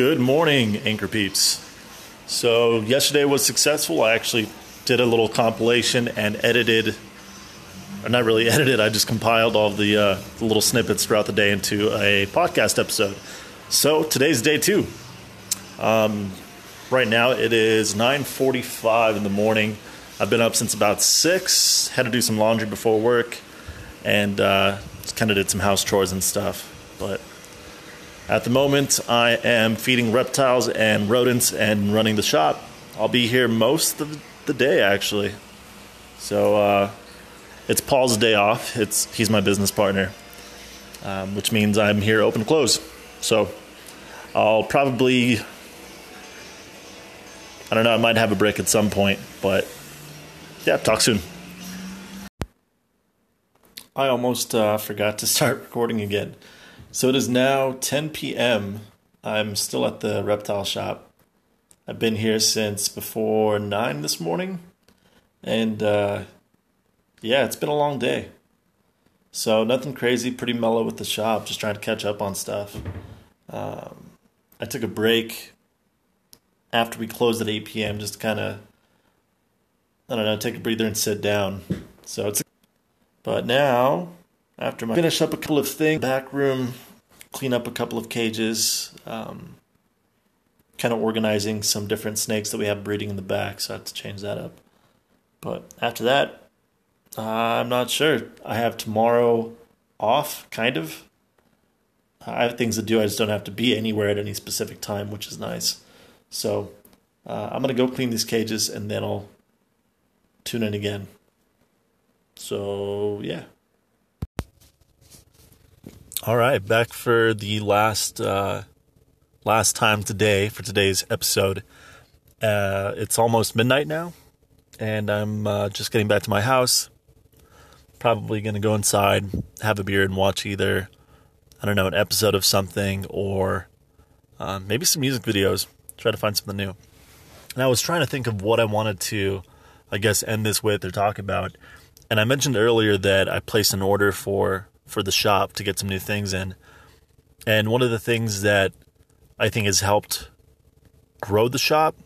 Good morning, Anchor Peeps. So, yesterday was successful. I actually did a little compilation and edited, or not really edited, I just compiled all the, uh, the little snippets throughout the day into a podcast episode. So, today's day two. Um, right now it is 9.45 in the morning. I've been up since about 6, had to do some laundry before work, and uh, kind of did some house chores and stuff. But at the moment, I am feeding reptiles and rodents and running the shop. I'll be here most of the day, actually. So uh, it's Paul's day off. It's he's my business partner, um, which means I'm here open close. So I'll probably I don't know. I might have a break at some point, but yeah. Talk soon. I almost uh, forgot to start recording again. So it is now 10 p.m. I'm still at the reptile shop. I've been here since before 9 this morning. And uh, yeah, it's been a long day. So nothing crazy, pretty mellow with the shop, just trying to catch up on stuff. Um, I took a break after we closed at 8 p.m. just to kind of, I don't know, take a breather and sit down. So it's, but now after my finish up a couple of things, back room, clean up a couple of cages, um, kind of organizing some different snakes that we have breeding in the back, so I have to change that up. But after that, uh, I'm not sure. I have tomorrow off, kind of. I have things to do. I just don't have to be anywhere at any specific time, which is nice. So uh, I'm gonna go clean these cages and then I'll tune in again. So yeah. All right, back for the last uh, last time today for today's episode. Uh, it's almost midnight now, and I'm uh, just getting back to my house. Probably to go inside, have a beer, and watch either I don't know an episode of something or uh, maybe some music videos. Try to find something new. And I was trying to think of what I wanted to, I guess, end this with or talk about. And I mentioned earlier that I placed an order for for the shop to get some new things in. And one of the things that I think has helped grow the shop,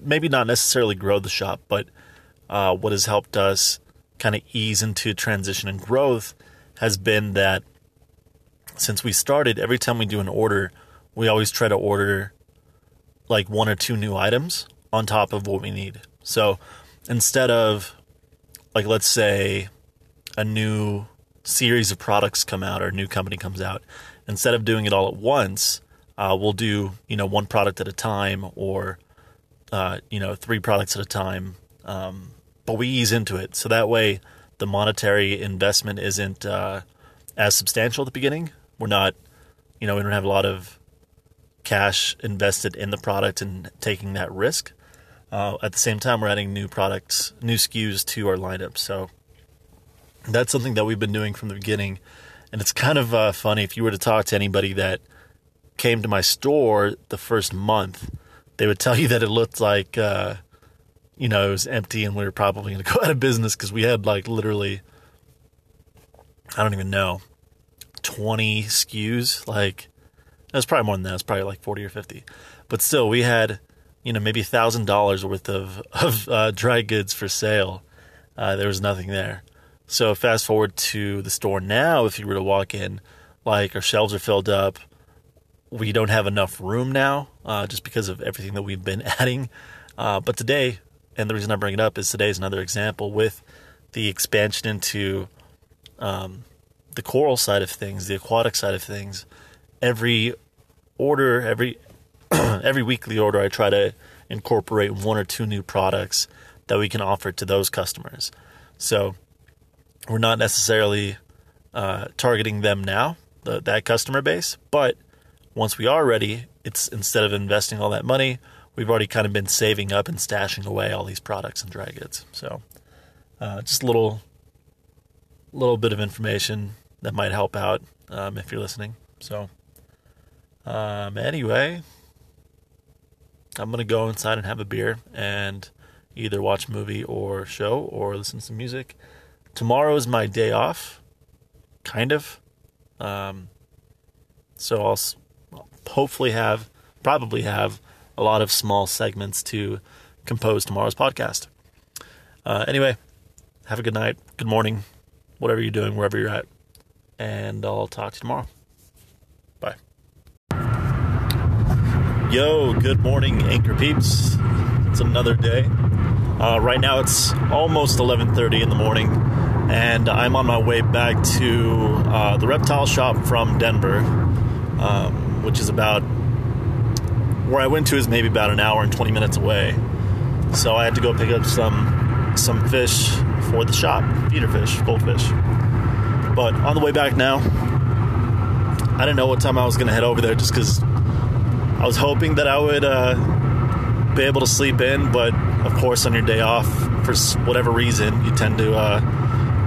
maybe not necessarily grow the shop, but uh, what has helped us kind of ease into transition and growth has been that since we started, every time we do an order, we always try to order like one or two new items on top of what we need. So instead of, like, let's say a new series of products come out or a new company comes out, instead of doing it all at once, uh, we'll do you know one product at a time or uh, you know three products at a time. Um, but we ease into it so that way the monetary investment isn't uh, as substantial at the beginning. We're not, you know, we don't have a lot of cash invested in the product and taking that risk. Uh, at the same time, we're adding new products, new SKUs to our lineup. So that's something that we've been doing from the beginning. And it's kind of uh, funny if you were to talk to anybody that came to my store the first month, they would tell you that it looked like, uh, you know, it was empty and we were probably going to go out of business because we had like literally, I don't even know, 20 SKUs. Like, was probably more than that. It was probably like 40 or 50. But still, we had, you know, maybe $1,000 worth of, of uh, dry goods for sale. Uh, there was nothing there. So fast forward to the store now, if you were to walk in, like our shelves are filled up. We don't have enough room now, uh, just because of everything that we've been adding. Uh, but today, and the reason I bring it up is today is another example with the expansion into um, the coral side of things, the aquatic side of things. Every order, every every weekly order, I try to incorporate one or two new products that we can offer to those customers. So we're not necessarily uh, targeting them now, the, that customer base, but once we are ready, it's instead of investing all that money, we've already kind of been saving up and stashing away all these products and dry goods. So, uh, just a little, little bit of information that might help out um, if you're listening. So, um, anyway, I'm gonna go inside and have a beer and either watch a movie or show or listen to some music tomorrow is my day off, kind of. Um, so I'll hopefully have probably have a lot of small segments to compose tomorrow's podcast. Uh, anyway, have a good night, good morning, whatever you're doing, wherever you're at, and I'll talk to you tomorrow. Bye. Yo, good morning, Anchor peeps. It's another day. Uh, right now it's almost 11:30 in the morning, and I'm on my way back to uh, the reptile shop from Denver, um, which is about where I went to is maybe about an hour and 20 minutes away. So I had to go pick up some some fish for the shop, feeder fish, goldfish. But on the way back now, I didn't know what time I was going to head over there just because I was hoping that I would uh, be able to sleep in, but of course, on your day off, for whatever reason, you tend to uh,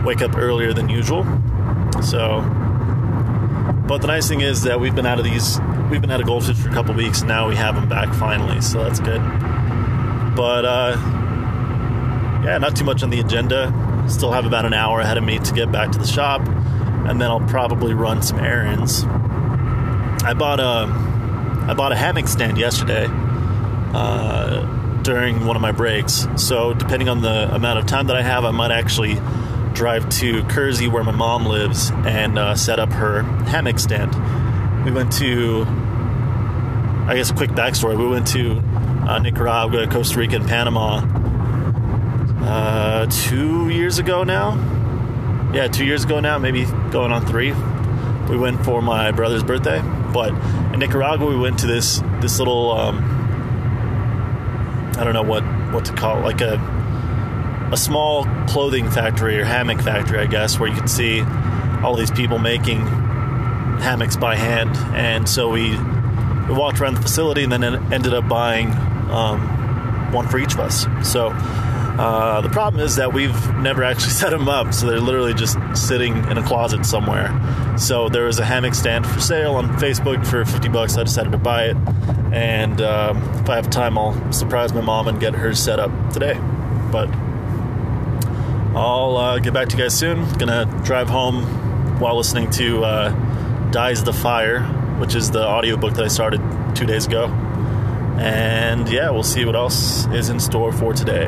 wake up earlier than usual. So, but the nice thing is that we've been out of these, we've been out of goldfish for a couple weeks. Now we have them back finally, so that's good. But uh, yeah, not too much on the agenda. Still have about an hour ahead of me to get back to the shop, and then I'll probably run some errands. I bought a I bought a hammock stand yesterday uh, during one of my breaks. So depending on the amount of time that I have, I might actually drive to Kersey, where my mom lives, and uh, set up her hammock stand. We went to, I guess, a quick backstory. We went to uh, Nicaragua, Costa Rica, and Panama uh, two years ago now. Yeah, two years ago now, maybe going on three. We went for my brother's birthday, but in Nicaragua we went to this this little um, I don't know what what to call it, like a a small clothing factory or hammock factory, I guess, where you can see all these people making hammocks by hand. And so we we walked around the facility and then ended up buying um, one for each of us. So uh, the problem is that we've never actually set them up, so they're literally just sitting in a closet somewhere. So there was a hammock stand for sale on Facebook for 50 bucks. I decided to buy it, and um, if I have time, I'll surprise my mom and get hers set up today. But I'll uh, get back to you guys soon. Gonna drive home while listening to uh, Dies the Fire, which is the audiobook that I started two days ago. And yeah, we'll see what else is in store for today.